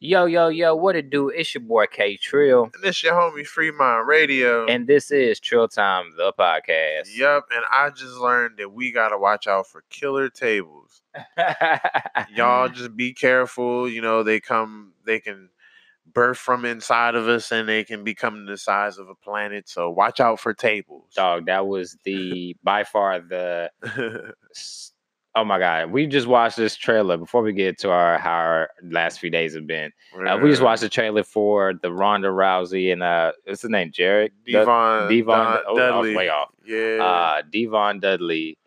Yo, yo, yo, what it do? It's your boy K Trill. And this your homie Fremont Radio. And this is Trill Time, the podcast. Yep, and I just learned that we gotta watch out for killer tables. Y'all just be careful. You know, they come they can birth from inside of us and they can become the size of a planet. So watch out for tables. Dog, that was the by far the Oh my god, we just watched this trailer before we get to our how our last few days have been. Uh, we just watched the trailer for the Ronda Rousey and uh, what's his name, Jared Devon Devon Don- oh, Dudley. way off. Yeah. Uh, Devon Dudley.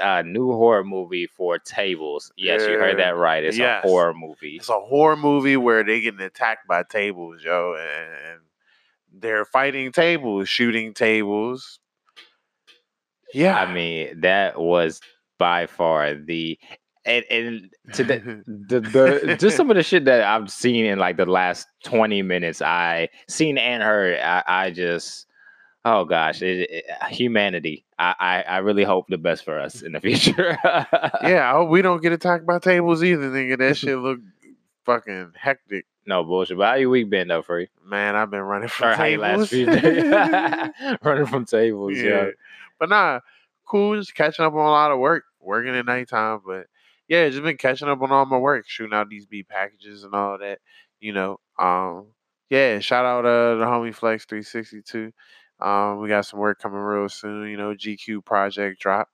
Uh, new horror movie for tables. Yes, you heard that right. It's Yes. a horror movie. it's a horror movie where they getting attacked by tables, yo, and they're fighting tables, shooting tables. Yeah, I mean, that was by far the and, and to the, the the just some of the shit that I've seen in like the last twenty minutes, I seen and heard. I, I just oh gosh, it, it- uh, humanity. I, I I really hope the best for us in the future. yeah, I hope we don't get to talk about tables either, nigga. That shit look fucking hectic. no bullshit. But how your week been though, free? Man, I've been running from Or tables. last few days? Running from tables, yeah. yeah. But nah, cool. Just catching up on a lot of work, working at nighttime. But yeah, just been catching up on all my work, shooting out these B packages and all that. You know, um, yeah. Shout out uh the homie Flex three sixty two. Um, we got some work coming real soon. You know, GQ project drop.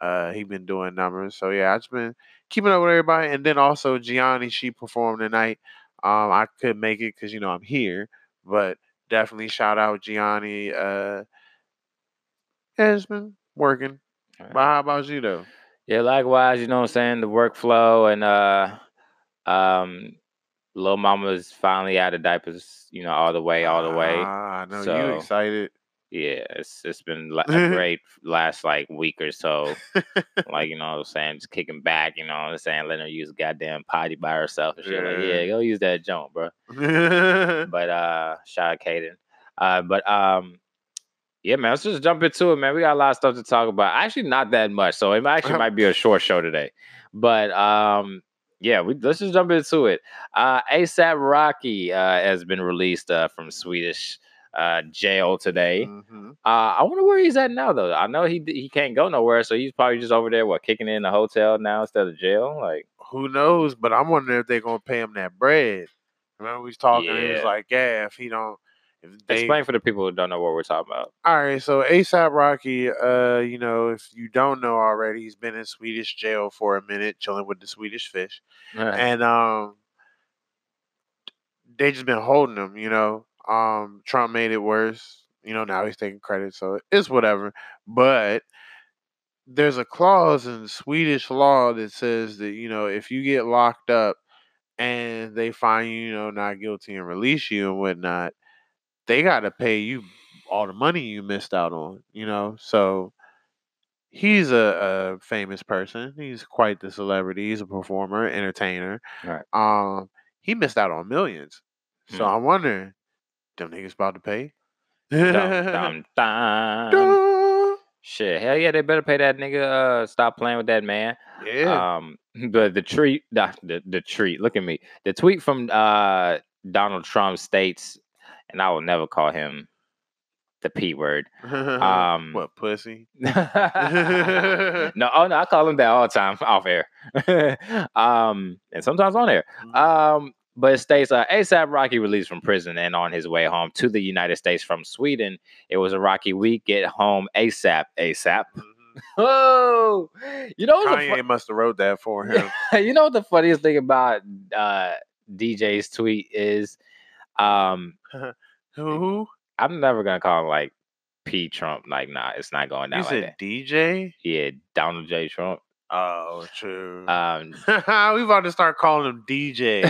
Uh, he been doing numbers, so yeah, I just been keeping up with everybody. And then also Gianni, she performed tonight. Um, I couldn't make it because you know I'm here, but definitely shout out Gianni. Uh, yeah, it's been working. But how about you though? Yeah, likewise, you know what I'm saying? The workflow and uh um Lil Mama's finally out of diapers, you know, all the way, all the way. Ah, I know you excited. Yeah, it's it's been la- a great last like week or so. like, you know what I'm saying, just kicking back, you know what I'm saying, letting her use a goddamn potty by herself and shit. Like, Yeah. yeah, go use that jump, bro. But uh shout out Kaden. Uh but um yeah, man, let's just jump into it, man. We got a lot of stuff to talk about. Actually, not that much, so it actually might be a short show today. But um, yeah, we let's just jump into it. Uh, ASAP Rocky uh, has been released uh, from Swedish uh, jail today. Mhm. Uh, I wonder where he's at now, though. I know he he can't go nowhere, so he's probably just over there, what, kicking in the hotel now instead of jail. Like, Who knows? But I'm wondering if they're gonna pay him that bread. Remember we was talking. and He was like, "Yeah, if he don't, they explain for the people who don't know what we're talking about. All right, so ASAP Rocky, uh, you know, if you don't know already, he's been in Swedish jail for a minute, chilling with the Swedish fish, and um, they just been holding him. You know, um, Trump made it worse. You know, now he's taking credit, so it's whatever. But there's a clause in Swedish law that says that you know if you get locked up and they find you, you know, not guilty and release you and whatnot, they got to pay you all the money you missed out on, you know. So he's a, a famous person. He's quite the celebrity. He's a performer, entertainer. Right. Um, he missed out on millions. So Hmm. I'm wondering, them niggas about to pay? Dum, dum, dum. Shit, hell yeah, they better pay that nigga. Uh, stop playing with that man. Yeah. Um, but the treat, the, the the treat. Look at me. The tweet from uh Donald Trump states, and I will never call him the p word. Um, what pussy? no, oh no, I call him that all the time off air, um, and sometimes on air. Mm-hmm. Um, but it states uh, ASAP Rocky released from prison and on his way home to the United States from Sweden. It was a rocky week. Get home ASAP. ASAP. Mhm. Oh, you know what's the Kanye must have wrote that for him. you know what the funniest thing about uh, DJ's tweet is, um, Who? I'm never gonna call him like P Trump. Like, nah, it's not going You down like said that. DJ? Yeah, Donald J. Trump. Oh, true. Um, we about to start calling him DJ.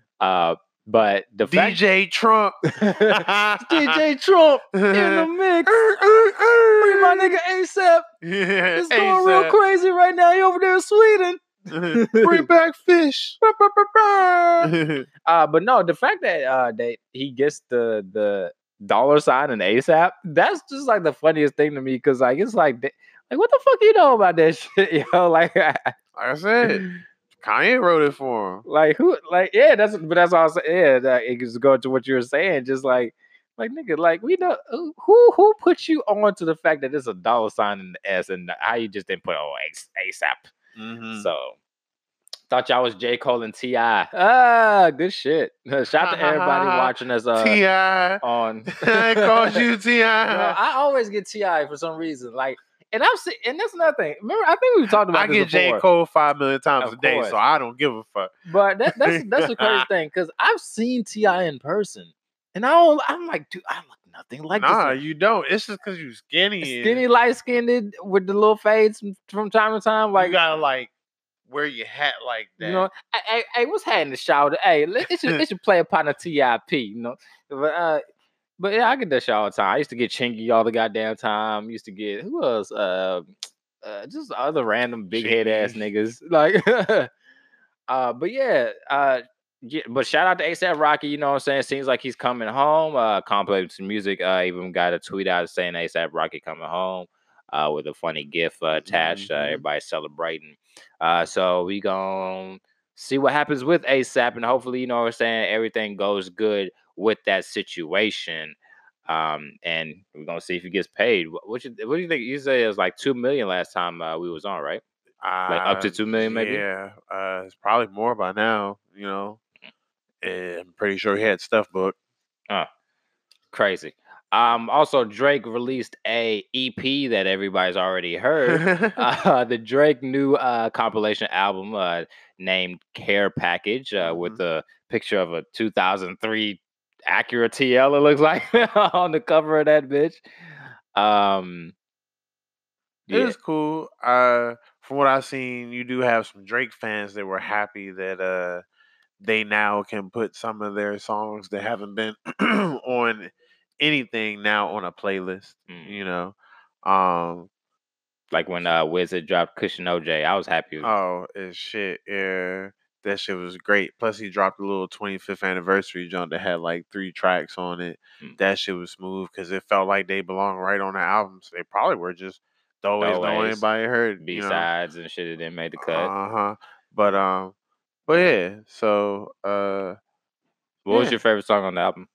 uh, but the fact DJ Trump. DJ Trump in the mix. Free my nigga ASAP. Yeah, It's going real crazy right now. He over there in Sweden. Bring back fish. uh, but no, the fact that uh that he gets the the dollar sign and ASAP, that's just like the funniest thing to me because like it's like like what the fuck you know about that shit, yo? Like like I said, Kanye wrote it for him. Like who? Like yeah, that's but that's all. Yeah, that, it just go to what you were saying. Just like like nigga, like we know who who put you on to the fact that there's a dollar sign in the S and how you just didn't put oh ASAP. Mm-hmm. So thought y'all was J Cole and Ti. Ah, good shit. Shout out to everybody watching us. Uh, Ti on. I called you Ti. I always get Ti for some reason. Like and I'm saying, and that's another thing. Remember, I think we've talked about. I get J Cole five million times of a day, so I don't give a fuck. But that, that's that's the crazy thing because I've seen Ti in person, and I don't. I'm like, dude, I look nothing like. Nah, this. you don't. It's just because you're skinny, skinny, light skinned with the little fades from time to time. Like you gotta like wear your hat like that. You know, hey, hey, what's hat in the shower? Hey, it should it should play upon a TIP. You know, but uh, but yeah, I get that shit all the time. I used to get Chingy all the goddamn time. Used to get who else? Uh, uh just other random big head ass niggas. Like, uh, but yeah, uh, yeah, but shout out to ASAP Rocky. You know what I'm saying? Seems like he's coming home. Uh, complex music. Uh, even got a tweet out saying ASAP Rocky coming home. Uh, with a funny gif uh, attached. Uh, mm-hmm. Uh, everybody celebrating. Uh, so we gonna see what happens with ASAP, and hopefully, you know what I'm saying, everything goes good with that situation. Um, and we're gonna see if he gets paid. What, what, you, what do you think? You say it was like two million last time uh, we was on, right? Uh, like up to two million, maybe. Yeah, uh, it's probably more by now. You know, and I'm pretty sure he had stuff booked. Oh, crazy. Um, also, Drake released a EP that everybody's already heard. uh, the Drake new uh, compilation album uh, named Care Package uh, mm-hmm. with a picture of a 2003 Acura TL. It looks like on the cover of that bitch. Um, yeah. It is cool. Uh, from what I've seen, you do have some Drake fans that were happy that uh they now can put some of their songs that haven't been on anything now on a playlist. Mm. You know, um, like when uh Wizard dropped Kush and OJ, I was happy. Oh, it's shit. Yeah, that shit was great. Plus, he dropped a little 25th anniversary jump that had like three tracks on it. Mm. That shit was smooth because it felt like they belonged right on the album. So they probably were just always know anybody heard B sides and shit that didn't make the cut. Uh huh. But um, but yeah. So uh, what yeah. was your favorite song on the album?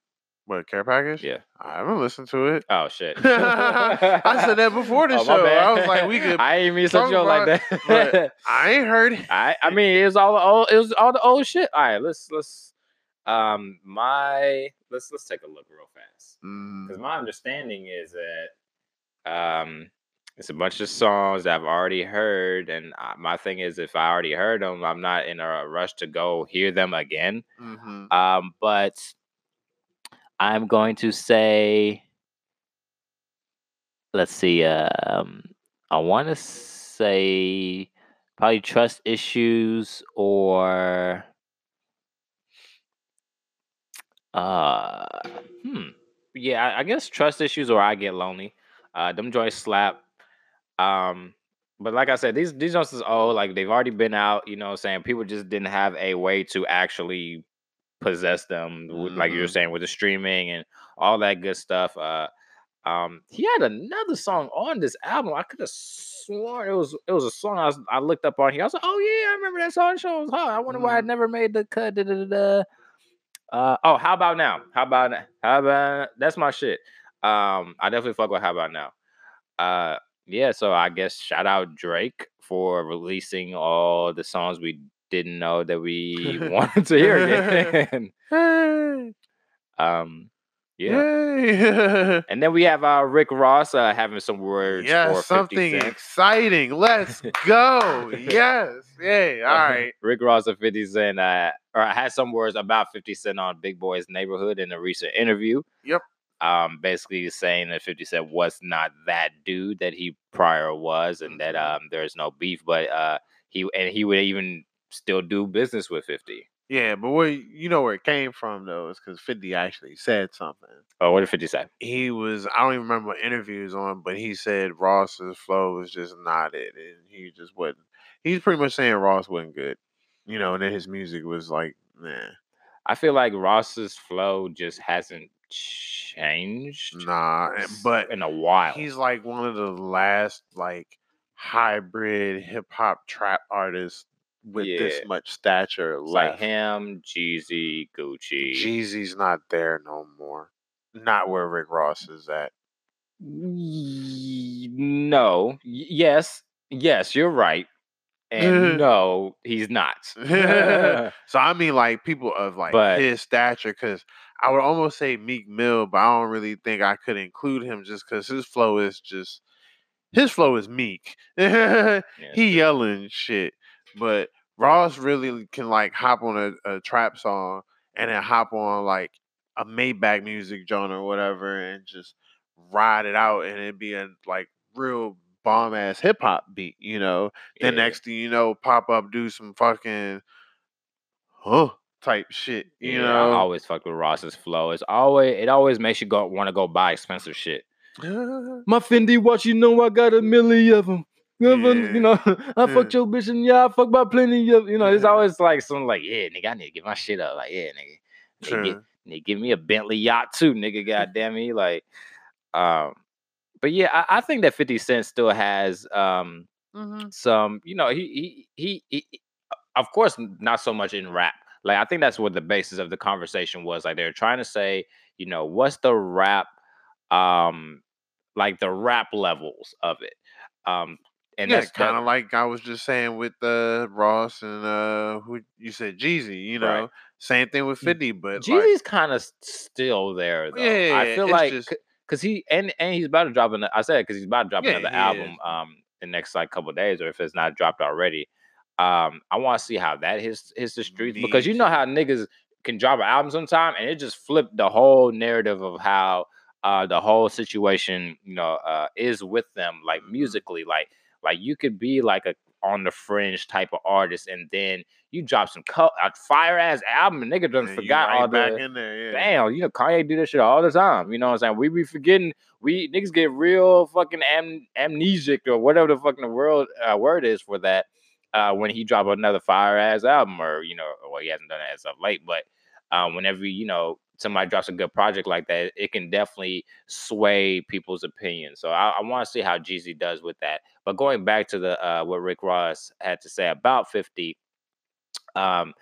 What care package? Yeah, I haven't listened to it. Oh shit! I said that before the oh, show. I was like, we could. I ain't mean such joke like that. I ain't heard it. I I mean, it was all the old. It was all the old shit. All right, let's let's um my let's let's take a look real fast because mm. my understanding is that um it's a bunch of songs that I've already heard, and my thing is, if I already heard them, I'm not in a rush to go hear them again. Mm-hmm. Um, but I'm going to say, let's see. Um, I want to say probably trust issues or uh hmm yeah I, I guess trust issues or I get lonely. Uh, them joints slap. Um, but like I said, these these joints is old. Like they've already been out. You know, saying people just didn't have a way to actually possess them, mm-hmm. like you were mm-hmm. saying, with the streaming and all that good stuff. Uh, um, he had another song on this album. I could have sworn it was it was a song I, was, I looked up on here. I was like, oh yeah, I remember that song. Show was hot. I wonder mm-hmm. why I mm-hmm. never made the cut. Da, da, da, uh, oh, how about now? How about how about that's my shit. Um, I definitely fuck with how about now. Uh, yeah. So I guess shout out Drake for releasing all the songs we didn't know that we wanted to hear again. um, yeah. and then we have uh, Rick Ross uh, having some words. Yeah, something exciting. Let's go. yes. Yay. All right. Rick Ross of 50 Cent uh, or had some words about 50 Cent on Big Boy's Neighborhood in a recent interview. Yep. Um, basically saying that 50 Cent was not that dude that he prior was and that mm-hmm. um there's no beef, but uh he and he would even still do business with 50. Yeah, but where you know where it came from though is because Fifty actually said something. Oh, what did Fifty say? He was I don't even remember what interviews on, but he said Ross's flow was just not it, and he just wasn't. He's pretty much saying Ross wasn't good, you know, and then his music was like, man. I feel like Ross's flow just hasn't changed. Nah, eh, but in a while, he's like one of the last like hybrid hip hop trap artists with Yeah. this much stature like him, Jeezy, Gucci. Jeezy's not there no more. Not where Rick Ross is at. No. Yes. Yes, you're right. And no, he's not. So I mean, like people of like But- his stature, because I would almost say Meek Mill, but I don't really think I could include him just because his flow is just his flow is meek. Yeah, he yelling shit, but Ross really can like hop on a, a trap song and then hop on like a Maybach music joint or whatever and just ride it out and it'd be a like real bomb ass hip hop beat, you know. Then yeah, next thing you know, pop up, do some fucking huh type shit, you yeah, know. I always fuck with Ross's flow. It's always it always makes you go want to go buy expensive shit. My Fendi watch, you know I got a million of them. Yeah. You know, I fucked your bitch and yeah, I fuck by plenty of you know. It's always like something like, yeah, nigga, I need to get my shit up. Like, yeah, nigga, nigga, True. nigga, give me a Bentley yacht too, nigga. Goddamn me, like, um, but yeah, I, I think that Fifty Cent still has um Mhm. some, you know, he he he, he of course not so much in rap. Like I think that's what the basis of the conversation was. Like they're trying to say, you know, what's the rap um like the rap levels of it. Um and yeah, that's kind of like I was just saying with uh, Ross and uh, who you said Jeezy, you know, Right. same thing with Mm, Fifty, but like, Jeezy's kind of still there though. Yeah, I feel like just- because he and and he's about to drop an I said because he's about to drop Yeah, another album is. um in the next like couple days or if it's not dropped already. Um I want to see how that hits hits the streets because you know how niggas can drop an album sometime and it just flipped the whole narrative of how uh the whole situation you know uh is with them like Mhm. musically like like you could be like a on the fringe type of artist and then you drop some co- a fire ass album and nigga done forgot right all back the in there, yeah. Damn, you know, Kanye do this shit all the time. You know what I'm saying? We be forgetting, we niggas get real fucking am- amnesic or whatever the fucking world uh, word is for that uh, when he drop another fire ass album or, you know, well, he hasn't done that as of late, but um, whenever, you know, somebody drops a good project like that, it can definitely sway people's opinions. So I, I want to see how Jeezy does with that. But going back to the uh, what Rick Ross had to say about 50, um,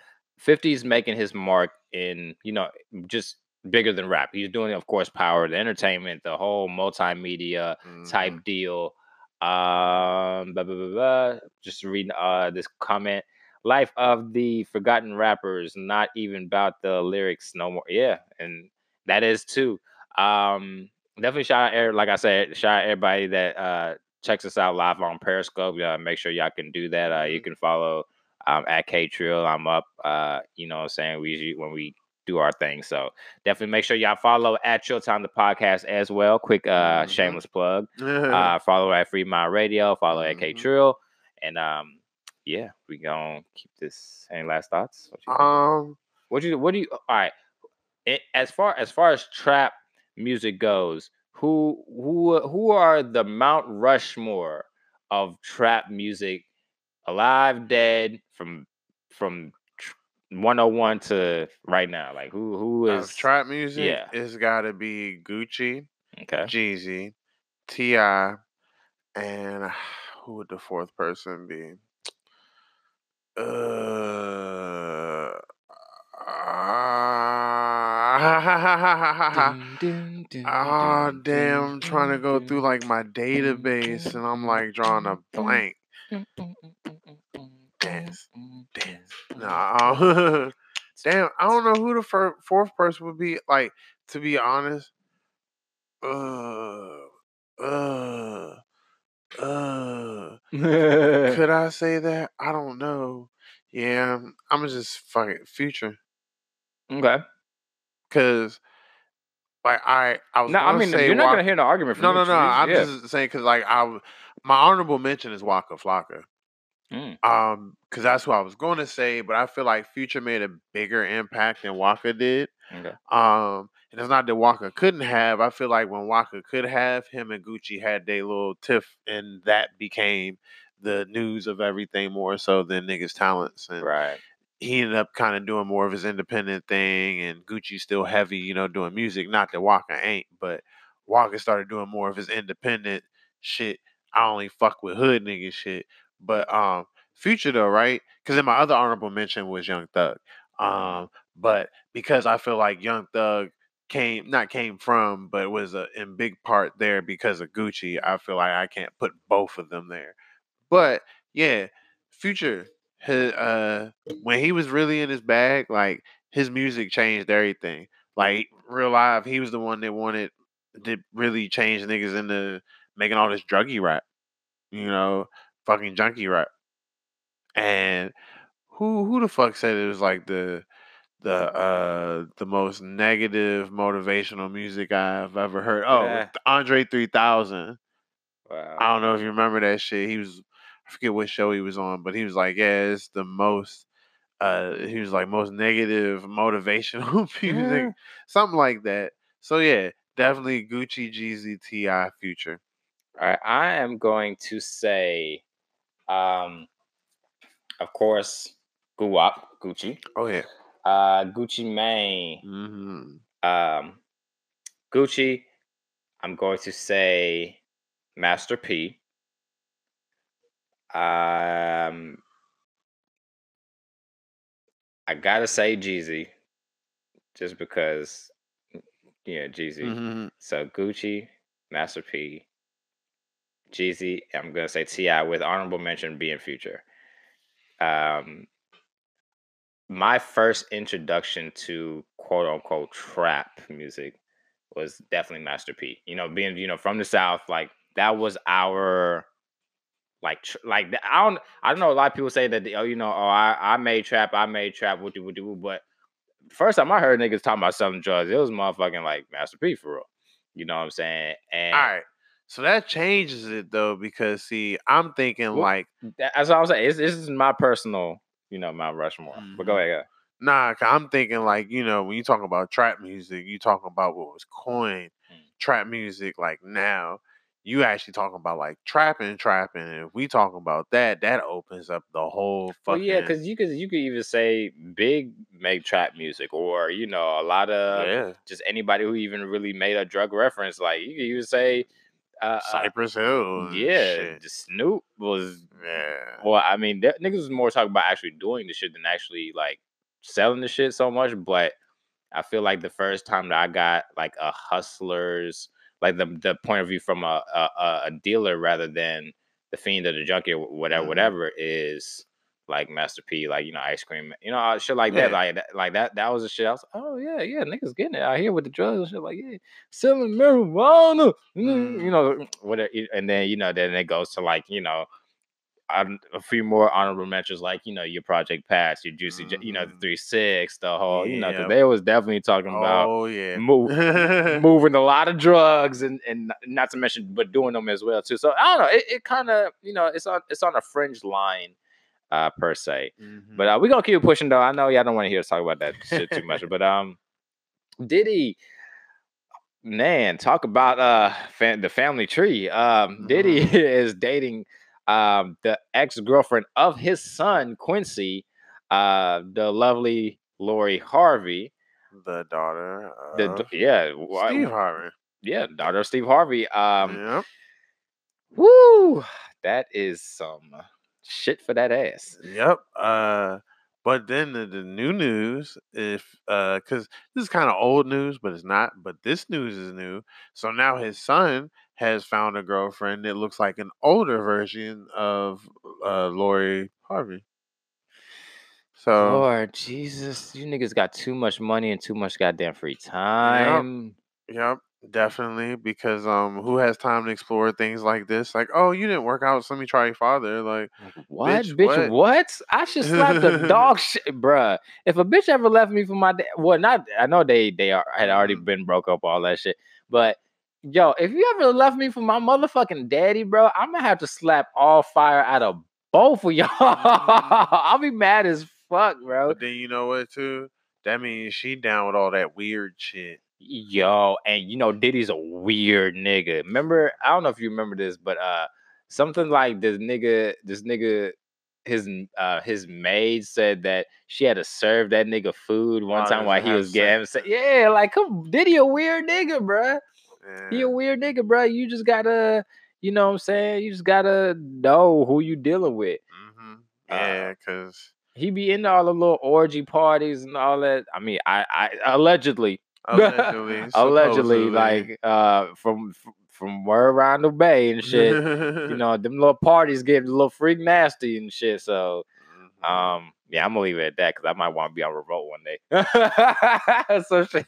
50's making his mark in, you know, just bigger than rap. He's doing, of course, power, the entertainment, the whole multimedia Mhm. type deal. Um, blah, blah, blah, blah. Just reading uh, this comment. Life of the forgotten rappers, not even about the lyrics no more. Yeah, and that is too. Um, definitely shout out, like I said, shout out everybody that uh checks us out live on Periscope. Uh, make sure y'all can do that. Uh, you Mhm. can follow um, at K Trill. I'm up. Uh, you know what I'm saying? We usually when we do our thing. So definitely make sure y'all follow at Chill Time the podcast as well. Quick uh Mhm. shameless plug. Uh follow at Free Mind Radio, follow at K. Trill. And um yeah, we gonna keep this. Any last thoughts? What you, um, what you what do you all right. It, as far as far as trap music goes, who who who are the Mount Rushmore of trap music alive, dead, from from 101 to right now? Like who who is of trap music, yeah. it's got to be Gucci, okay? Jeezy, Ti, and who would the fourth person be? Uh. Ah, damn, trying to go through like my database and I'm like drawing a blank. Dance, dance. Nah. damn, I don't know who the fir- fourth person would be. Like, to be honest, uh, uh, uh, could I say that? I don't know. Yeah, I'm just fuck it, future. okay. Cause like I, I was No, I gonna mean say you're not gonna hear the argument from No, me, no, no. I'm yeah. just saying because like I, w- my honorable mention is Waka Flocka. Mm, Um, because that's what I was going to say, but I feel like Future made a bigger impact than Waka did. okay. Um, and it's not that Waka couldn't have. I feel like when Waka could have, him and Gucci had their little tiff, and that became the news of everything more so than niggas' talents. And Right. he ended up kind of doing more of his independent thing, and Gucci still heavy, you know, doing music. Not that Waka ain't, but Waka started doing more of his independent shit. I only fuck with hood nigga shit. But um, Future though, right? Because then my other honorable mention was Young Thug. Um, but because I feel like Young Thug came not came from, but was a, in big part there because of Gucci. I feel like I can't put both of them there. But yeah, Future, his, uh, when he was really in his bag, like his music changed everything. Like real life, he was the one that wanted to really change niggas into making all this druggy rap, you know, fucking junkie rap. And who who the fuck said it was like the the uh the most negative motivational music I've ever heard? Oh, Yeah. Andre 3000. Wow. I don't know if you remember that shit. He was I forget what show he was on, but he was like, yeah, it's the most uh he was like most negative motivational music, Yeah. something like that. So yeah, definitely Gucci, Jeezy, Ti, Future. All right, I am going to say, um, of course, Guwap, Gucci, Oh yeah. uh, Gucci Mane, hmm um, Gucci. I'm going to say Master P. Um, I gotta say Jeezy, just because, yeah, Jeezy. hmm So Gucci, Master P, Jeezy. I'm gonna say Ti with honorable mention being Future. Um, my first introduction to quote unquote trap music was definitely Master P. You know, being you know from the South, like that was our like tr- like I don't I don't know. A lot of people say that oh you know oh I I made trap I made trap woody woo, but first time I heard niggas talking about selling drugs, it was motherfucking like Master P for real. You know what I'm saying? And All right. So that changes it though, because see, I'm thinking Well, like, as I was saying. This is my personal, you know, Mount Rushmore. But go Mhm. ahead. go ahead. nah, I'm thinking like, you know, when you talk about trap music, you talking about what was coined Mm. trap music like now. You actually talking about like trapping, trapping. And if we talking about that, that opens up the whole Well, fucking yeah, because you could you could even say big make trap music, or you know, a lot of yeah. just anybody who even really made a drug reference. Like you could even say, uh, uh, Cypress Hill. yeah, Snoop was. Yeah. Well, I mean, that, niggas was more talking about actually doing the shit than actually like selling the shit so much. But I feel like the first time that I got like a hustler's like the the point of view from a a, a- dealer rather than the fiend or the junkie or whatever Mhm. whatever is like Master P, like you know ice cream, you know uh, shit like Yeah. that, like that, like that. That was the shit. I was like, oh yeah, yeah, niggas getting it out here with the drugs and shit. Like yeah, selling marijuana, mm, you Mm. know whatever. And then you know then it goes to like you know um, a few more honorable mentions, like you know your Project Pat, your Juicy, J you know the Mhm. Three Six, the whole, you know, they was definitely talking about Oh yeah. move, moving a lot of drugs and and not to mention, but doing them as well too. So I don't know, it, it kind of you know it's on it's on a fringe line, uh per se. Mhm. But uh, we're gonna keep pushing though. I know y'all don't want to hear us talk about that shit too much, but um, Diddy, man, talk about uh fam- the family tree. Um, Diddy Mhm. is dating um the ex girlfriend of his son Quincy, uh, the lovely Lori Harvey. the daughter The yeah, Steve Harvey. yeah, daughter of Steve Harvey. Um, yep. woo, that is some shit for that ass. Yep. Uh, but then the, the new news, if uh, because this is kind of old news, but it's not. But this news is new. So now his son has found a girlfriend that looks like an older version of uh, Lori Harvey. So Lord Jesus, you niggas got too much money and too much goddamn free time. Yep, definitely. Because um, who has time to explore things like this? Like, oh, you didn't work out, so let me try your father. Like, what, Bitch, bitch? what? What? I should slap the dog shit, bruh. If a bitch ever left me for my dad, well, not I know they they are, had already Mhm. been broke up, all that shit. But yo, if you ever left me for my motherfucking daddy, bro, I'm gonna have to slap all fire out of both of y'all. I'll be mad as fuck, bro. but then you know what too? That means she down with all that weird shit. Yo, and you know Diddy's a weird nigga. Remember, I don't know if you remember this, but uh something like this nigga, this nigga, his uh his maid said that she had to serve that nigga food one Oh, time while he was getting sa- yeah, like come Diddy a weird nigga, bruh. He a weird nigga, bruh. You just gotta, you know what I'm saying? You just gotta know who you dealing with. hmm Yeah, because he be into all the little orgy parties and all that. I mean, I, I allegedly, allegedly, allegedly, like uh, from from where around the bay and shit. you know, them little parties get a little freak nasty and shit. So, Mhm. um, yeah, I'm gonna leave it at that because I might want to be on revolt one day. so shit.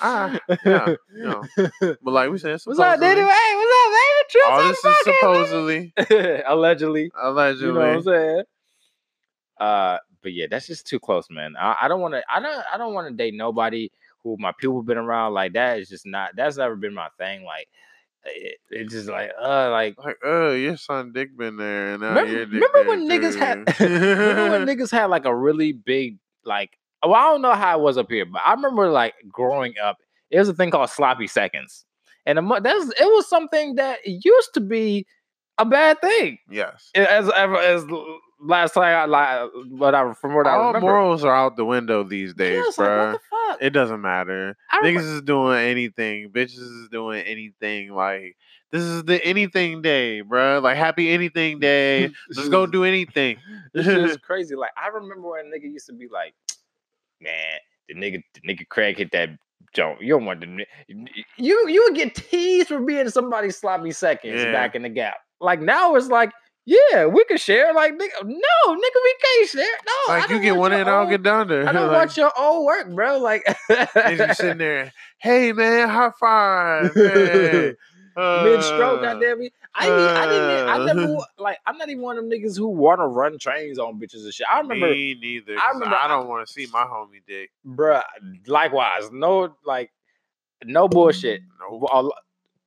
Ah, yeah, know. but like we said, What's up, Diddy? Hey, what's up, baby? All this is supposedly, allegedly. allegedly. You know what I'm saying? Uh, but yeah, that's just too close, man. I, I don't want to. I don't. I don't want to date nobody who my people been around. Like that is just not. That's never been my thing. Like it, it's just like uh, like Like, oh, your son dick been there, and remember, remember when niggas had. remember when niggas had like a really big like. Well, I don't know how it was up here, but I remember like growing up. It was a thing called sloppy seconds, and that's it was something that used to be a bad thing. yes. As ever as l- last time I like what I from what I remember. morals are out the window these Yeah, days, it's like, what the fuck? It doesn't matter. I Niggas remember- is doing anything. Bitches is doing anything. Like this is the anything day, bro. Like happy anything day. Let's go do anything. This is crazy. Like I remember when a nigga used to be like, man, the nigga, the nigga Craig hit that joint. You don't want the ni- you you would get teased for being somebody's sloppy seconds Yeah. back in the gap. Like now it's like, yeah, we can share. Like nigga, no, nigga, we can't share. No, Like you get one in, I'll get down there. I don't like, want your own work, bro. Like niggas be sitting there. Hey man, high five. Hey. mid stroke, Uh, goddamn me. I, ain't- I didn't. I never uh. like. I'm not even one of them niggas who want to run trains on bitches and shit. I remember, Me neither. I remember I I- don't want to see my homie dick. bruh. Likewise, no, like, no bullshit. Nope.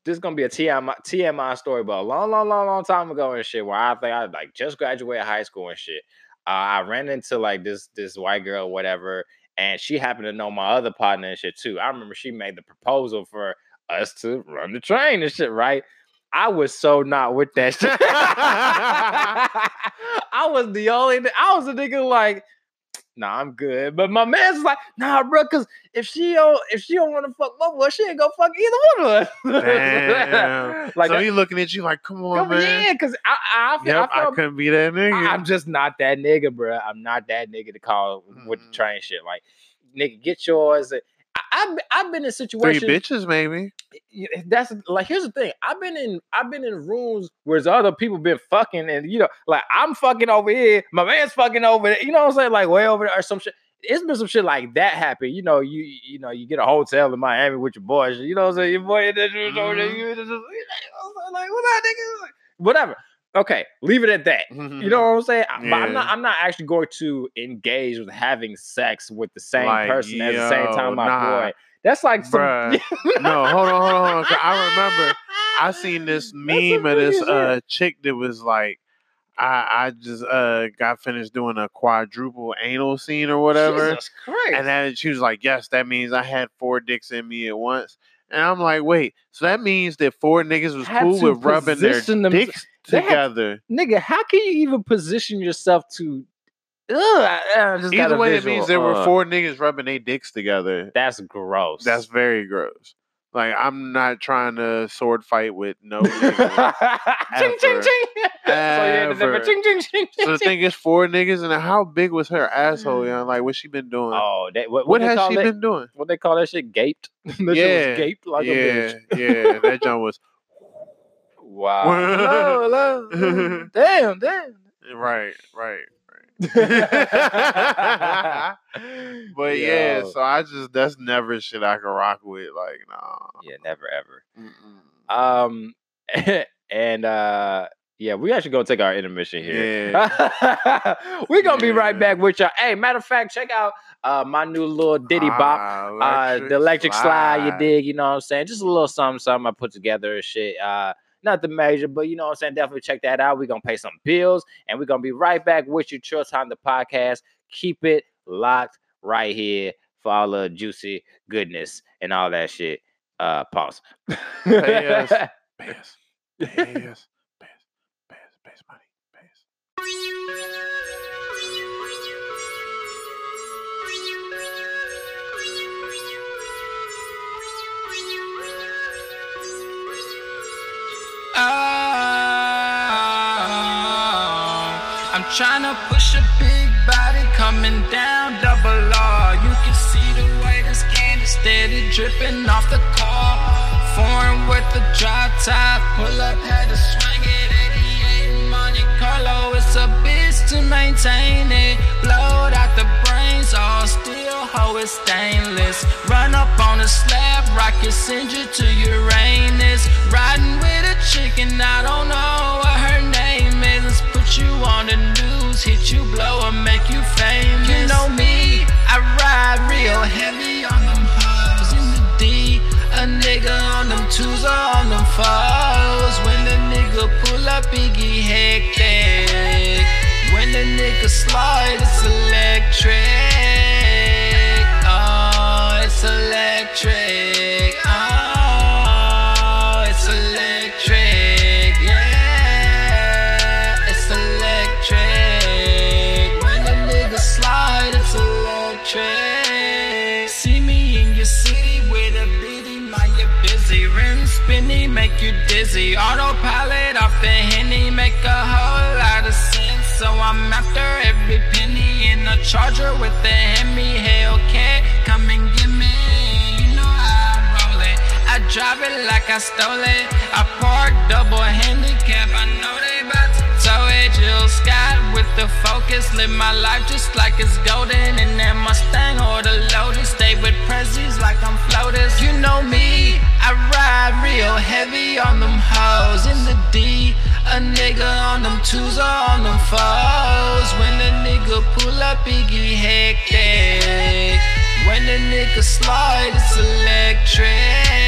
Well, a lo- This is gonna be a TMI, TMI story, but a long, long, long, long time ago and shit. Where I think I like just graduated high school and shit. Uh, I ran into like this this white girl, whatever, and she happened to know my other partner and shit too. I remember she made the proposal for us to run the train and shit, right? I was so not with that shit. I was the only. I was a nigga like, nah, I'm good. But my man's like, nah, bro, because if she don't, if she don't want to fuck my boy, she ain't gonna fuck either one of us. Damn. like, so that- he looking at you like, come on, come- man. yeah, because I, I, I, feel, Yep, I I, couldn't be that nigga. I- I'm just not that nigga, bro. I'm not that nigga to call with the train shit. Like, nigga, get yours. I've I've been in situations. Three bitches, maybe. That's like here's the thing. I've been in I've been in rooms where there's other people been fucking, and you know, like I'm fucking over here, my man's fucking over there. You know what I'm saying? Like way over there or some shit. It's been some shit like that happen. You know, you you know, you get a hotel in Miami with your boys. You know what I'm saying? Your boy, that you know, Mhm. you just- you know what I'm saying? like what that nigga? Like, Whatever. Okay, leave it at that. You know what I'm saying? But I'm not. I'm not actually going to engage with having sex with the same Like, person at the same time. My nah. boy. That's like some. No, hold on, hold on, hold on. I remember I seen this meme of this uh chick that was like, I I just uh got finished doing a quadruple anal scene or whatever. Jesus Christ. And then she was like, Yes, that means I had four dicks in me at once. And I'm like, wait, so that means that four niggas was Had cool with rubbing their them- dicks they had- together. nigga, how can you even position yourself to? Ugh, I, I just Either a way, it means there were uh, four niggas rubbing their dicks together. That's gross. That's very gross. Like I'm not trying to sword fight with no nigga. ching ching Ever. ching. so yeah, the number ching ching ching. So the thing is, four niggas, and how big was her asshole? You know, like what she been doing? Oh, they, what, what what, has she that? been doing? What they call that shit? Gaped. that shit Yeah, was gaped like a yeah, bitch. yeah. That jump was Wow. hello, hello. damn, damn. right, right, right. but yeah, so I just that's never shit I can rock with. Like, nah. yeah, never ever. Mm-mm. Um, and uh, yeah, we actually gonna take our intermission here. Yeah. We're gonna be right back with y'all. Hey, matter of fact, check out uh my new little Diddy Bop. Ah, uh the electric slide. you dig, you know what I'm saying? Just a little something, something I put together and shit. Uh nothing major, but you know what I'm saying? Definitely check that out. We're gonna pay some bills and we're gonna be right back with you, Chill Time the podcast. Keep it locked right here for all the juicy goodness and all that shit. Uh pause. Pass, pass, pass, pass, pass money, pass. To push a big body coming down double R. You can see the way this candy steady dripping off the car. Foreign with the drop top, pull up, had to swing it. 88 Monte Carlo, it's a bitch to maintain it. Blowed out the brains, all steel, hoe is stainless. Run up on the slab, rocket send you to Uranus. Riding with a chicken, I don't twos or on them fours. When the nigga pull up, Biggie hectic. When the nigga slide, it's electric. Oh, it's electric. Dizzy. Autopilot off the henny, make a whole lot of sense. So I'm after every penny in a charger with the Hemi. Hellcat, come and get me. You know I roll it. I drive it like I stole it. I park double handicap. Scott with the focus. Live my life just like it's golden. In that Mustang or the Lotus. Stay with Prezzies like I'm floaters. You know me. I ride real heavy on them hoes in the D. A nigga on them twos or on them fours. When a nigga pull up, Biggie hectic. When a nigga slide, it's electric.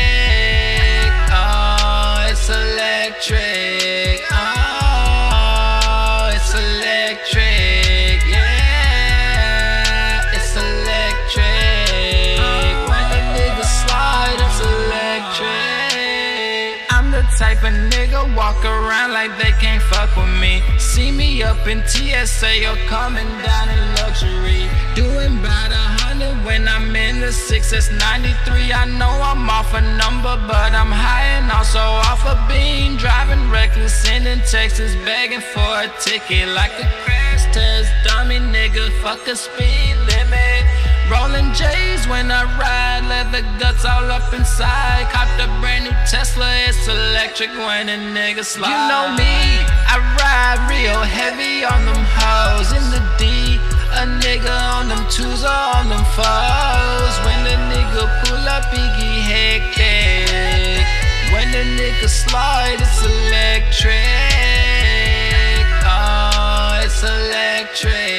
See me up in TSA or coming down in luxury. Doing about a hundred when I'm in the six. It's 93. I know I'm off a number, but I'm high and also off a bean. Driving reckless, sending Texas, begging for a ticket like a crash test. Dummy nigga, fuck a speed. Rolling J's when I ride, leather guts all up inside. Copped a brand new Tesla, it's electric when a nigga slide. You know me, I ride real heavy on them hoes in the D. A nigga on them twos or on them fours. When the nigga pull up, Biggie hectic. When the nigga slide, it's electric. Oh, it's electric.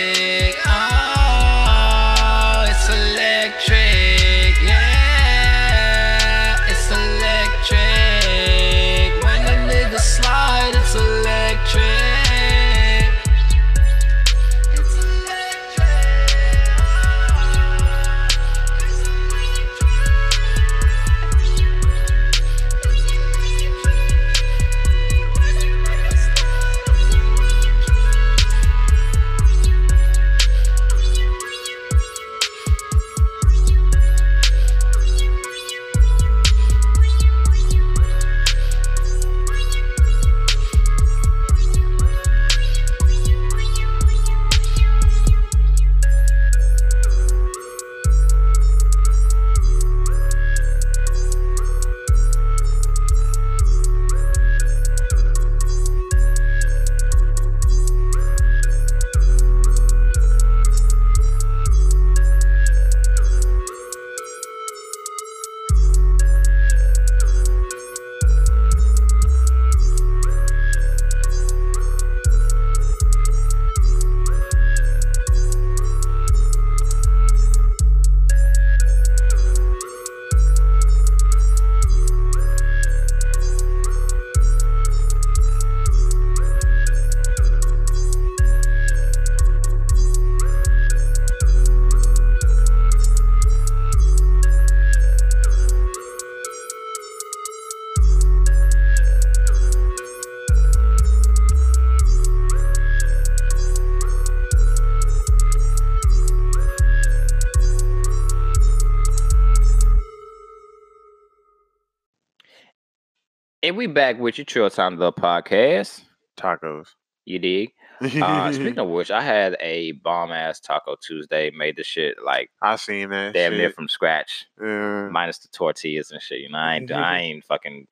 And we back with your Chill Time the podcast. Tacos. You dig? Uh, speaking of which, I had a bomb ass Taco Tuesday. Made the shit like I seen that. damn near from scratch, Yeah. minus the tortillas and shit. You know, I ain't, I ain't fucking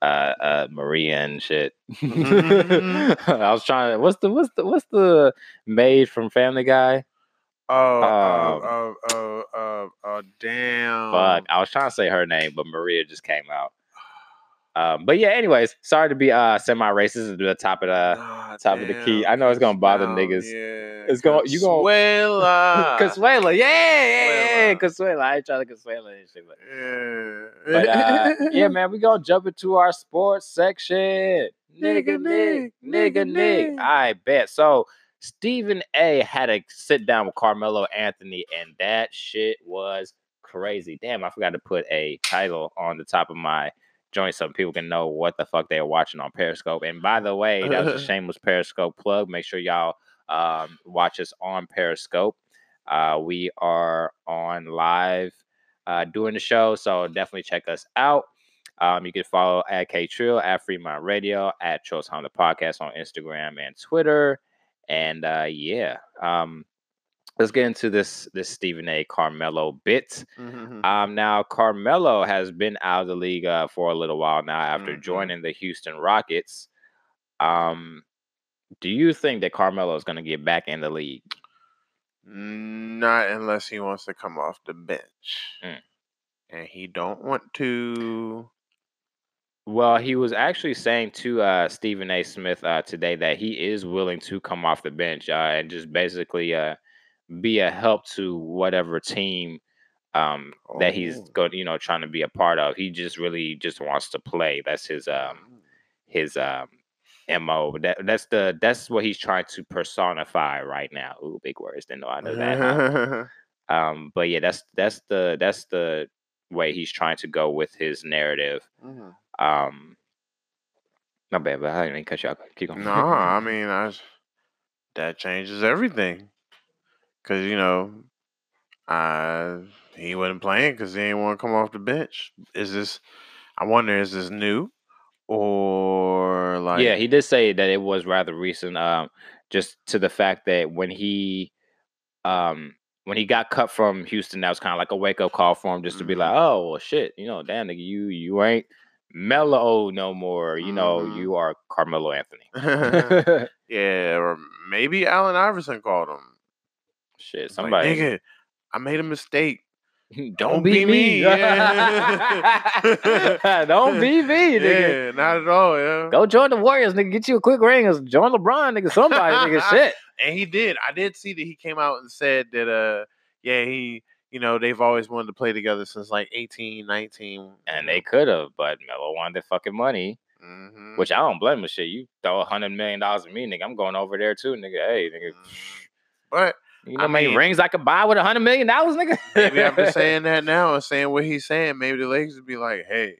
uh, uh, Maria and shit. I was trying to. What's the what's the what's the maid from Family Guy? Oh, Um, oh, oh, oh, oh, oh, damn. Fuck, I was trying to say her name, but Maria just came out. Um, but yeah, anyways, sorry to be uh semi-racist at the top of the Ah, top of the key. I know it's gonna bother niggas. Yeah. It's gonna- you gonna- Consuela. Consuela, yeah, yeah, yeah, Consuela. Consuela. I ain't trying to Consuela and shit, but, Yeah. but uh, yeah, man, we gonna jump into our sports section. Nigga, nigga, nigga, nigga. I bet. So Stephen A. had a sit down with Carmelo Anthony, and that shit was crazy. Damn, I forgot to put a title on the top of my joint so people can know what the fuck they are watching on Periscope. And by the way, that was a shameless Periscope plug. Make sure y'all um, watch us on Periscope. Uh, we are on live uh, doing the show, so definitely check us out. Um, you can follow at K Trill, at Fremont Radio, at Trill's Honda Podcast on Instagram and Twitter. And uh, yeah, um, let's get into this this Stephen A. Carmelo bit. Mhm. Um, now Carmelo has been out of the league uh, for a little while now after Mhm. joining the Houston Rockets. Um, do you think that Carmelo is going to get back in the league? Not unless he wants to come off the bench. Mm. And he don't want to. Well, he was actually saying to uh, Stephen A. Smith uh, today that he is willing to come off the bench uh, and just basically uh, be a help to whatever team um, that he's Oh. go, you know, trying to be a part of. He just really just wants to play. That's his um, his um, mo. That that's the that's what he's trying to personify right now. Ooh, big words. Didn't know I know that. um, but yeah, that's that's the that's the way he's trying to go with his narrative. Mhm. Um, not bad, but I didn't cut you off. Keep going. No, I mean, I, that changes everything. Cause you know, I he wasn't playing because he didn't want to come off the bench. Is this? I wonder, is this new or like? yeah, he did say that it was rather recent. Um, just to the fact that when he, um, when he got cut from Houston, that was kind of like a wake up call for him, just to be like, oh well, shit, you know, damn, nigga, you you ain't Melo no more. You know, Mhm. you are Carmelo Anthony. yeah, or maybe Allen Iverson called him. Shit, somebody. Like, nigga, I made a mistake. Don't, Don't be be me. me, yeah. Don't be me, nigga. Yeah, not at all. Yeah. Go join the Warriors, nigga. Get you a quick ring. Or join LeBron, nigga. Somebody, nigga. Shit. And he did. I did see that he came out and said that uh yeah, he you know, they've always wanted to play together since like 18, 19. And they could have, but Melo wanted fucking money, hmm which I don't blame him. Shit, you throw a hundred million dollars at me, nigga. I'm going over there too, nigga. Hey, nigga. But You know I how many mean- rings I could buy with a hundred million dollars, nigga? maybe after saying that now and saying what he's saying, maybe the Lakers would be like, hey,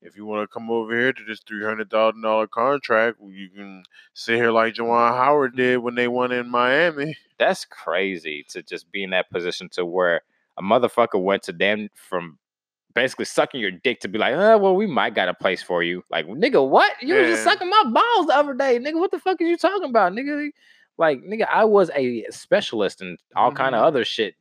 if you want to come over here to this three hundred thousand dollar contract, you can sit here like Juwan Howard did when they won in Miami. That's crazy to just be in that position to where a motherfucker went to them from basically sucking your dick to be like, oh, well, we might got a place for you. Like, nigga, what? You was just sucking my balls the other day, nigga. What the fuck is you talking about, nigga? Like, nigga, I was a specialist in all kind of Mhm. other shit,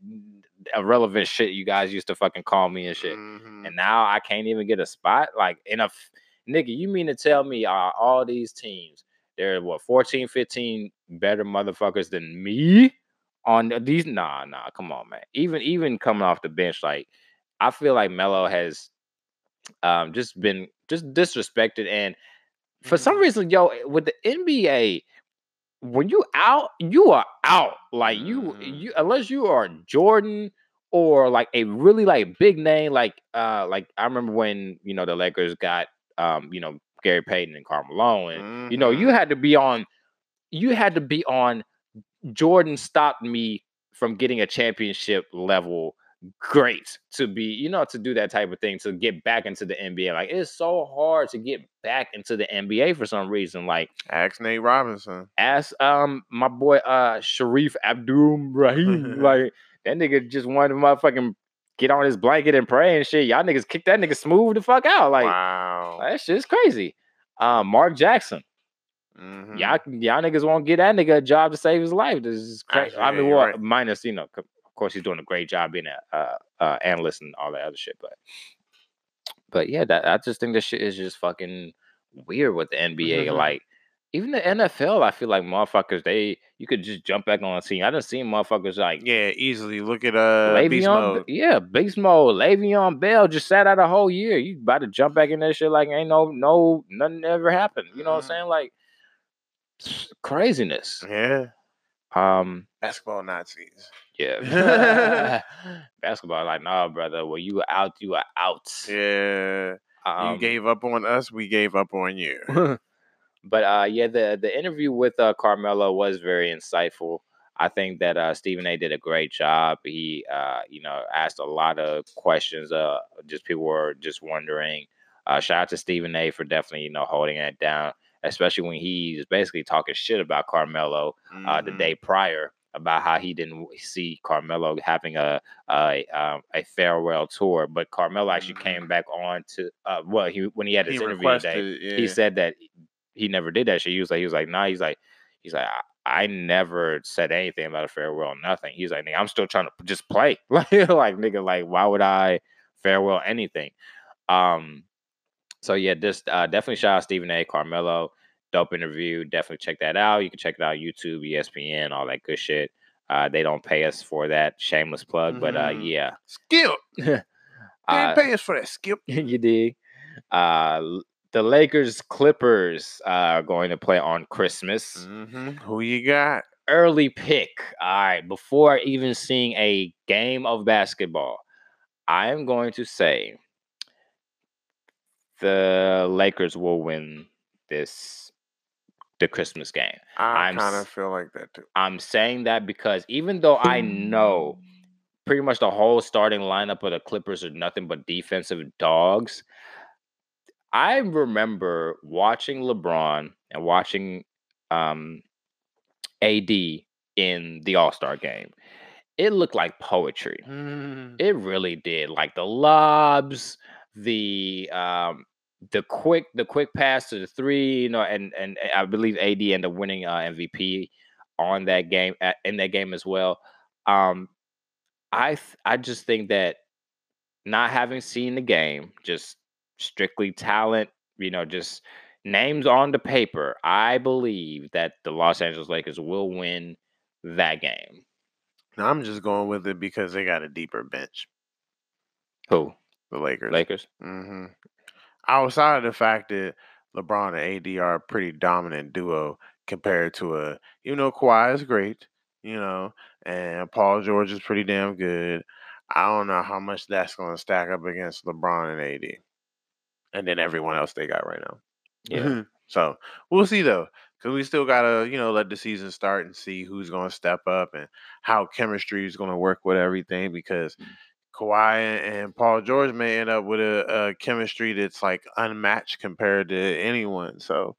irrelevant shit you guys used to fucking call me and shit. Mhm. And now I can't even get a spot. Like, in a f- nigga, you mean to tell me uh, all these teams, they're what 14, 15 better motherfuckers than me on these? Nah, nah, come on, man. Even even coming off the bench, like I feel like Melo has um just been just disrespected and for some Mhm. reason, yo, with the NBA, when you out, you are out. Like you, Mhm. you unless you are Jordan or like a really like big name, like uh, like I remember when you know the Lakers got um, you know, Gary Payton and Carmelo, and you know, you had to be on, you had to be on. Jordan stopped me from getting a championship level great to be, you know, to do that type of thing, to get back into the NBA. Like it's so hard to get back into the NBA for some reason. Like Ask Nate Robinson. ask um my boy uh Sharif Abdul Rahim. like that nigga just wanted to motherfucking get on his blanket and pray and shit. Y'all niggas kick that nigga smooth the fuck out. Like wow. that shit's crazy. Um Mark Jackson. Mhm. Y'all, y'all niggas won't get that nigga a job to save his life. This is crazy. Actually, I mean, well, right. minus you know, course, he's doing a great job being a uh, uh, analyst and all that other shit. But, but yeah, that I just think this shit is just fucking weird with the NBA. like, even the NFL, I feel like motherfuckers they you could just jump back on the scene. I done seen motherfuckers like Yeah, easily. Look at uh Beast Mode. Yeah, Beast Mode, Le'Veon Bell just sat out a whole year. You about to jump back in that shit like ain't no no nothing ever happened. You know what I'm Mhm. saying? Like craziness. Yeah. Um, Basketball Nazis. Yeah. Basketball, like, nah, brother. When you were out, you were out. Yeah. Um, you gave up on us, we gave up on you. but uh, yeah, the the interview with uh, Carmelo was very insightful. I think that uh, Stephen A. did a great job. He, uh, you know, asked a lot of questions. Uh, just people were just wondering. Uh, shout out to Stephen A. for definitely, you know, holding it down, especially when he's basically talking shit about Carmelo uh, the Mhm. day prior about how he didn't see Carmelo having a a, um, a farewell tour, but Carmelo actually Mhm. came back on to uh, well, he when he had his He interview today, yeah. he said that he never did that shit. He was like, he was like, nah, he's like, he's like, I, I never said anything about a farewell, nothing. He's like, nigga, I'm still trying to just play, like, like nigga, like, why would I farewell anything? Um, so yeah, just uh, definitely shout out Stephen A. Carmelo, dope interview. Definitely check that out. You can check it out YouTube, ESPN, all that good shit. Uh, they don't pay us for that shameless plug, but uh, Mhm. yeah, Skip. They uh, pay us for that. Skip. you dig. Uh, the Lakers Clippers uh, are going to play on Christmas. hmm Who you got? Early pick. All right, before even seeing a game of basketball, I am going to say the Lakers will win this the Christmas game. I kind of feel like that too. I'm saying that because even though I know pretty much the whole starting lineup of the Clippers are nothing but defensive dogs, I remember watching LeBron and watching um, AD in the All Star game. It looked like poetry. Mm. It really did. Like the lobs, the um the quick the quick pass to the three, you know, and and I believe AD ended up winning uh, MVP on that game in that game as well. Um I th- I just think that not having seen the game, just strictly talent, you know, just names on the paper, I believe that the Los Angeles Lakers will win that game. Now, I'm just going with it because they got a deeper bench. Who? The Lakers. Lakers? hmm Outside of the fact that LeBron and AD are a pretty dominant duo compared to a, you know, Kawhi is great, you know, and Paul George is pretty damn good. I don't know how much that's going to stack up against LeBron and AD, and then everyone else they got right now. Yeah. so we'll see though, because we still gotta, you know, let the season start and see who's going to step up and how chemistry is going to work with everything. Because Mm. Kawhi and Paul George may end up with a, a chemistry that's like unmatched compared to anyone. So,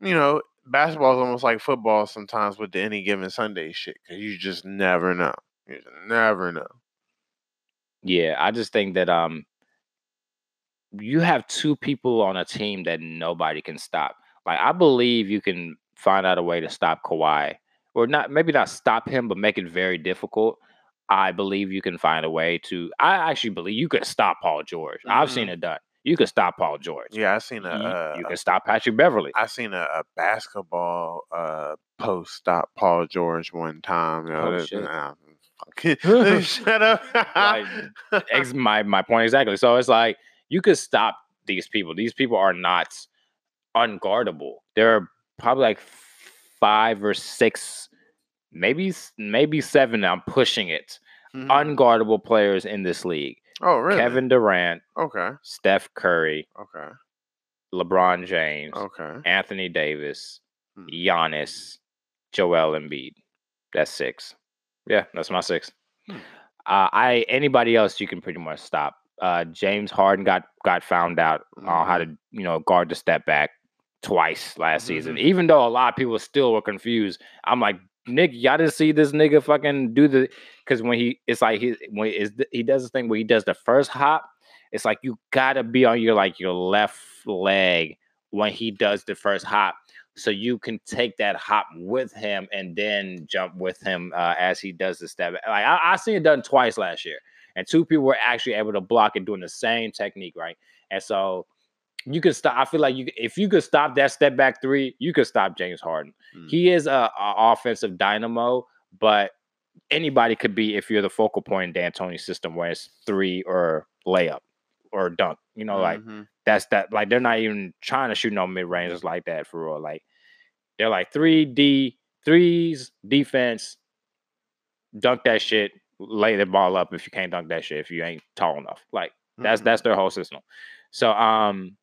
you know, basketball is almost like football sometimes with the any given Sunday shit because you just never know. You just never know. Yeah, I just think that um you have two people on a team that nobody can stop. Like I believe you can find out a way to stop Kawhi. Or not maybe not stop him, but make it very difficult. I believe you can find a way to I actually believe you could stop Paul George. I've seen Mhm. it done. You could stop Paul George. Yeah, I've seen a. You, uh, you can stop Patrick Beverley. I seen a, a basketball uh, post stop Paul George one time. You know, Oh, shit. Shut up. Like, Ex- my my point exactly. So it's like you could stop these people. These people are not unguardable. There are probably like five or six, maybe maybe seven. I'm pushing it. Mhm. Unguardable players in this league: oh, really? Kevin Durant, Okay. Steph Curry, Okay. LeBron James, Okay. Anthony Davis, Hmm. Giannis, Joel Embiid. That's six. Yeah, that's my six. Hmm. Uh, I anybody else you can pretty much stop. Uh, James Harden got got found out on how to you know guard the step back twice last season. Mhm. Even though a lot of people still were confused, I'm like, Nick, y'all didn't see this nigga fucking do the because when he it's like he when is he does this thing where he does the first hop, it's like you gotta be on your like your left leg when he does the first hop. so you can take that hop with him and then jump with him uh, as he does the step. Like I, I seen it done twice last year, and two people were actually able to block it doing the same technique, right? And so you could stop. I feel like you, if you could stop that step back three, you could stop James Harden. Mm. He is a, a offensive dynamo, but anybody could be if you're the focal point in D'Antoni's system, where it's three or layup or dunk. You know, like Mhm. that's that. Like they're not even trying to shoot no mid ranges like that for real. Like they're like three D threes defense. Dunk that shit. Lay the ball up if you can't dunk that shit. If you ain't tall enough, like that's Mhm. that's their whole system. So um,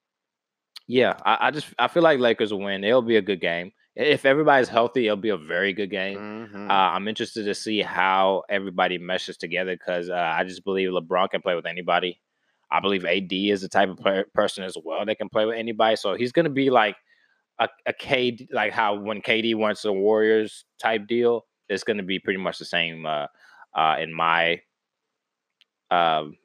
yeah, I, I just I feel like Lakers will win. It'll be a good game. If everybody's healthy, it'll be a very good game. Mhm. Uh, I'm interested to see how everybody meshes together because uh, I just believe LeBron can play with anybody. I believe AD is the type of player, person as well that can play with anybody. So he's going to be like a, a KD, like how when KD wants a Warriors type deal, it's going to be pretty much the same uh, uh, in my um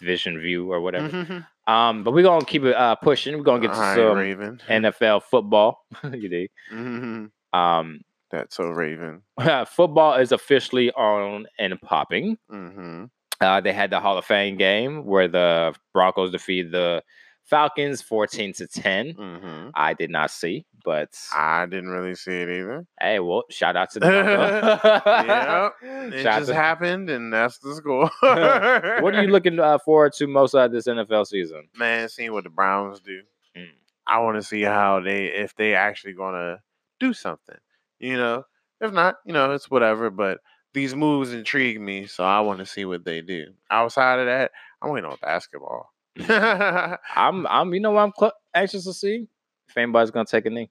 vision view or whatever. Mhm. Um, but we're going to keep it uh, pushing. We're going to get to some Raven. NFL football. you dig? Mhm. Um, That's so Raven. football is officially on and popping. hmm Uh, they had the Hall of Fame game where the Broncos defeated the Falcons 14 to 10. hmm I did not see, but I didn't really see it either. hey, well, shout out to the. Yep, It Shout just to- happened, and that's the score. what are you looking uh, forward to most of this NFL season? man? Seeing what the Browns do. Mm. I want to see how they, if they actually gonna do something. You know, if not, you know, it's whatever. But these moves intrigue me, so I want to see what they do. Outside of that, I'm waiting on basketball. I'm, I'm, you know, I'm cl- anxious to see if anybody's gonna take a knee.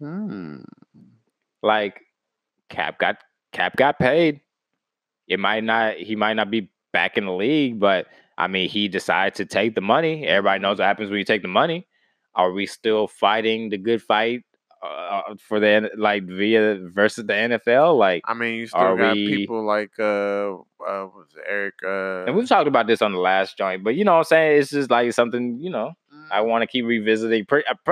hmm. Like Kap got Kap got paid. It might not he might not be back in the league, but I mean he decided to take the money. Everybody knows what happens when you take the money. Are we still fighting the good fight uh, for the N- like via versus the NFL? Like, I mean, you still got we- people like uh, uh, Eric? Uh, and we've talked about this on the last joint, but you know what I'm saying? It's just like something you know I want to keep revisiting.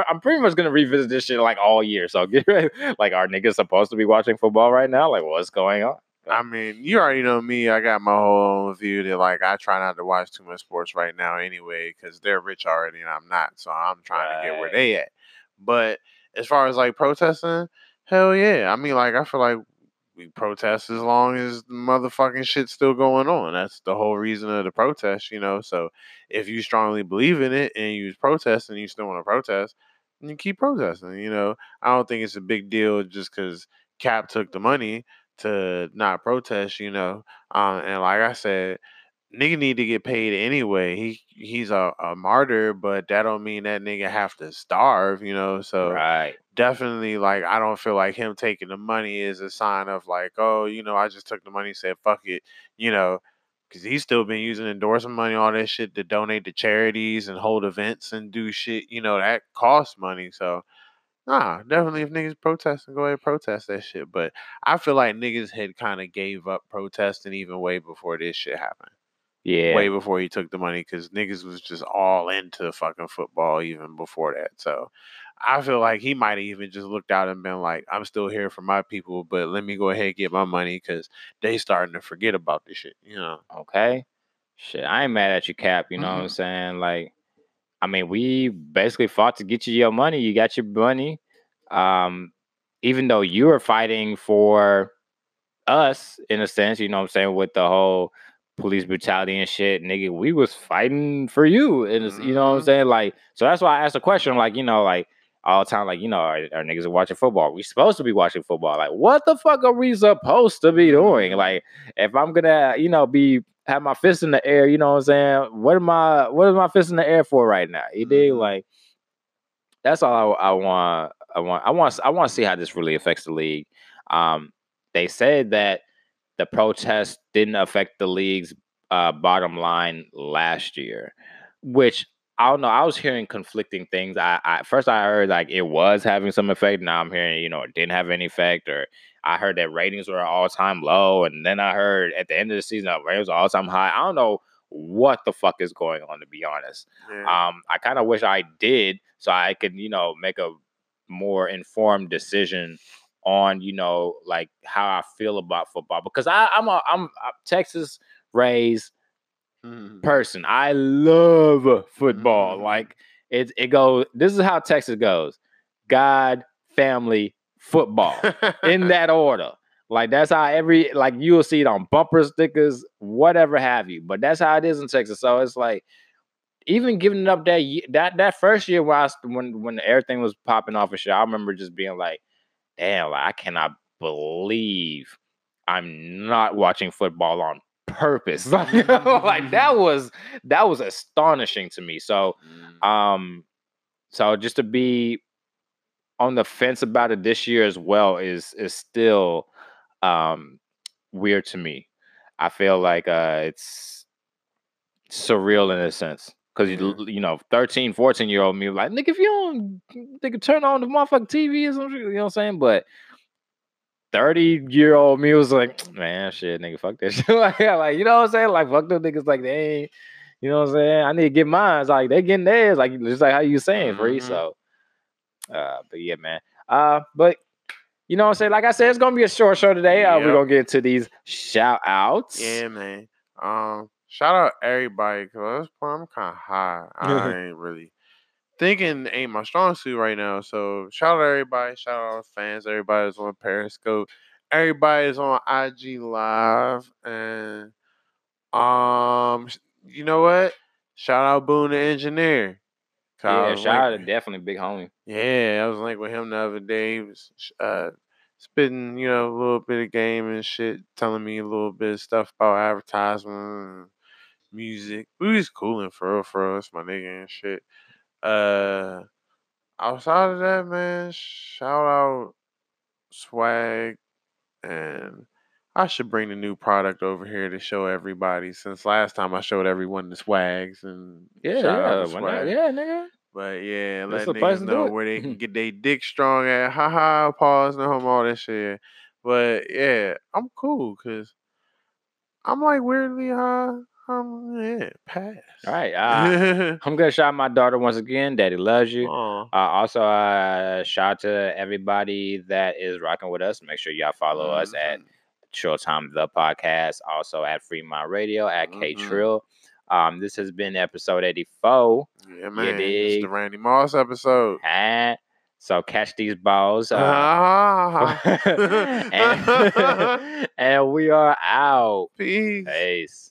I'm pretty much gonna revisit this shit like all year. So get ready. Like, are niggas supposed to be watching football right now? Like, what's going on? I mean, you already know me. I got my whole own view that like I try not to watch too much sports right now anyway because they're rich already and I'm not. So I'm trying to get where they at. But as far as like protesting, hell yeah. I mean, like I feel like we protest as long as the motherfucking shit's still going on. That's the whole reason of the protest, you know. So if you strongly believe in it and you protest and you still want to protest, you keep protesting. You know, I don't think it's a big deal just because Kap took the money to not protest, you know. Um, and like I said, nigga need to get paid anyway. He he's a, a martyr, but that don't mean that nigga have to starve, you know. So right. definitely like I don't feel like him taking the money is a sign of like, oh, you know, I just took the money, said fuck it, you know, because he's still been using endorsement money, all that shit to donate to charities and hold events and do shit, you know, that costs money. So nah, definitely if niggas protesting, go ahead and protest that shit. But I feel like niggas had kind of gave up protesting even way before this shit happened Yeah. way before he took the money because niggas was just all into fucking football even before that. So I feel like he might have even just looked out and been like, I'm still here for my people, but let me go ahead and get my money because they starting to forget about this shit, you know. okay. Shit, I ain't mad at you, Kap. You know what I'm saying? Like, I mean, we basically fought to get you your money. You got your money. Um, even though you were fighting for us in a sense, you know what I'm saying, with the whole police brutality and shit, nigga, we was fighting for you. And it's, you know what I'm Mhm. saying? Like, so that's why I asked the question, like, you know, like all the time, like, you know, our, our niggas are watching football. We supposed to be watching football. Like, what the fuck are we supposed to be doing? Mhm. Like, if I'm gonna, you know, be have my fist in the air, you know what I'm saying? What am I what is my fist in the air for right now? You dig? Mhm. Like that's all I, I want. I want. I want. I want to see how this really affects the league. Um, they said that the protest didn't affect the league's uh, bottom line last year, which I don't know. I was hearing conflicting things. I, I first I heard like it was having some effect. Now I'm hearing you know it didn't have any effect, or I heard that ratings were all time low, and then I heard at the end of the season that ratings were all time high. I don't know what the fuck is going on to be honest. Um, I kind of wish I did so I could, you know, make a more informed decision on you know like how I feel about football because I I'm a I'm a Texas raised Mhm. person. I love football. Mhm. Like it it goes this is how Texas goes. God, family, football in that order. Like that's how every like you'll see it on bumper stickers, whatever have you. But that's how it is in Texas. So it's like even giving up that that that first year when I, when when everything was popping off and shit, I remember just being like, damn, like, I cannot believe I'm not watching football on purpose. like that was that was astonishing to me. So Mm. um, so just to be on the fence about it this year as well is is still um weird to me. I feel like uh it's surreal in a sense. Cause you, you know, 13, 14 year old me was like, nigga, if you don't nigga turn on the motherfucking TV or something, you know what I'm saying? But 30 year old me was like, man, shit, nigga, fuck that shit. like, yeah, like, you know what I'm saying? Like, fuck them niggas, like, they ain't, you know what I'm saying? I need to get mine. It's like, they getting theirs, like, just like how you saying, free. Mhm. So, uh, but yeah, man. Uh, but you know what I'm saying? Like I said, it's gonna be a short show today. Uh, we're gonna get to these shout outs. Yeah, man. Um, shout out everybody because I'm kind of high. I ain't really thinking ain't my strong suit right now. So shout out everybody. Shout out fans. Everybody's on Periscope. Everybody's on IG Live. And um, you know what? Shout out Boone the engineer. Yeah, shout out to definitely big homie. yeah, I was linked with him the other day. He was uh, spitting, you know, a little bit of game and shit, telling me a little bit of stuff about advertisement music. We was cooling for real, for us, my nigga and shit. Uh, outside of that, man, shout out Swag, and I should bring the new product over here to show everybody. Since last time I showed everyone the swags and Yeah, yeah, to why not? Swag. yeah, nigga. But yeah, That's let niggas know where they can get their dick strong at. Haha, pause, no homo, all that shit. But yeah, I'm cool because I'm like weirdly high. Um, yeah, pass. All right. Uh, I'm gonna shout out my daughter once again. Daddy loves you. Uh, also, uh, shout out to everybody that is rocking with us. Make sure y'all follow us at. Showtime the podcast, also at Fremont Radio at K Mhm. Trill. Um, this has been episode 84. Yeah, man. It's the Randy Moss episode. And so catch these balls. Uh, Ah, and, and we are out. Peace. Peace.